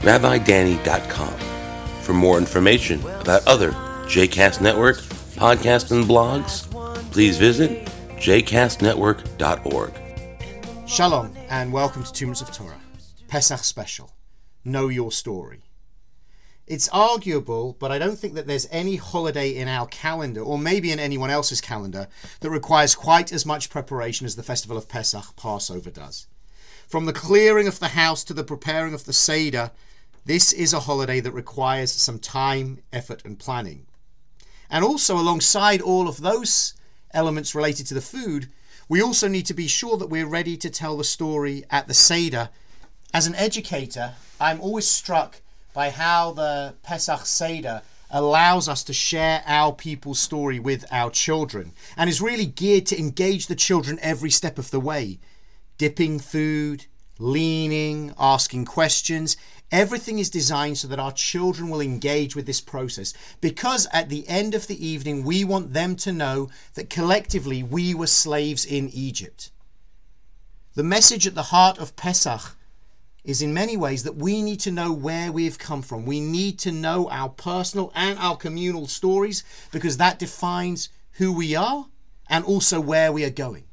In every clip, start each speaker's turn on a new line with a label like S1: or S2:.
S1: rabbidanny.com. For more information about other JCast Network podcasts and blogs, please visit jcastnetwork.org.
S2: Shalom and welcome to Two of Torah, Pesach special. Know your story. It's arguable, but I don't think that there's any holiday in our calendar, or maybe in anyone else's calendar, that requires quite as much preparation as the festival of Pesach, Passover, does. From the clearing of the house to the preparing of the Seder, this is a holiday that requires some time, effort, and planning. And also, alongside all of those elements related to the food, we also need to be sure that we're ready to tell the story at the Seder. As an educator, I'm always struck by how the Pesach Seder allows us to share our people's story with our children and is really geared to engage the children every step of the way. Dipping food, leaning, asking questions. Everything is designed so that our children will engage with this process because at the end of the evening, we want them to know that collectively we were slaves in Egypt. The message at the heart of Pesach is in many ways that we need to know where we've come from. We need to know our personal and our communal stories because that defines who we are and also where we are going.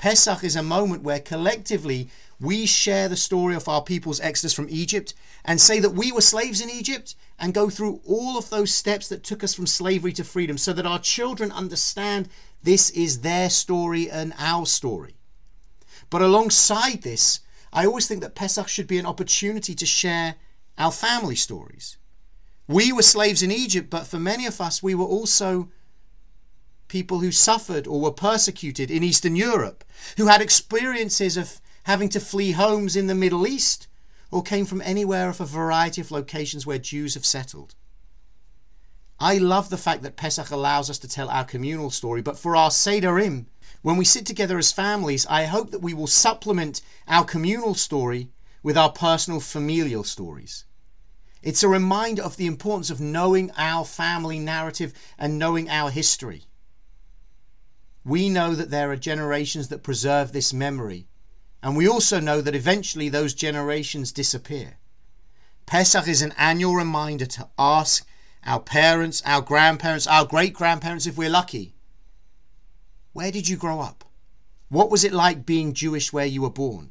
S2: Pesach is a moment where collectively we share the story of our people's exodus from Egypt and say that we were slaves in Egypt and go through all of those steps that took us from slavery to freedom so that our children understand this is their story and our story. But alongside this, I always think that Pesach should be an opportunity to share our family stories. We were slaves in Egypt, but for many of us, we were also people who suffered or were persecuted in Eastern Europe, who had experiences of having to flee homes in the Middle East, or came from anywhere of a variety of locations where Jews have settled. I love the fact that Pesach allows us to tell our communal story, but for our Sederim, when we sit together as families, I hope that we will supplement our communal story with our personal familial stories. It's a reminder of the importance of knowing our family narrative and knowing our history. We know that there are generations that preserve this memory, and we also know that eventually those generations disappear. Pesach is an annual reminder to ask our parents, our grandparents, our great grandparents, if we're lucky, where did you grow up? What was it like being Jewish where you were born?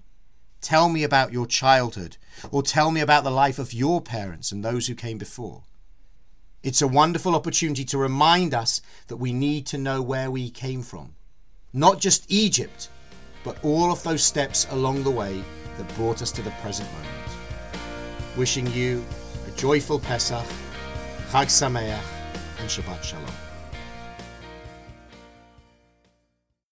S2: Tell me about your childhood, or tell me about the life of your parents and those who came before. It's a wonderful opportunity to remind us that we need to know where we came from. Not just Egypt, but all of those steps along the way that brought us to the present moment. Wishing you a joyful Pesach, Chag Sameach, and Shabbat Shalom.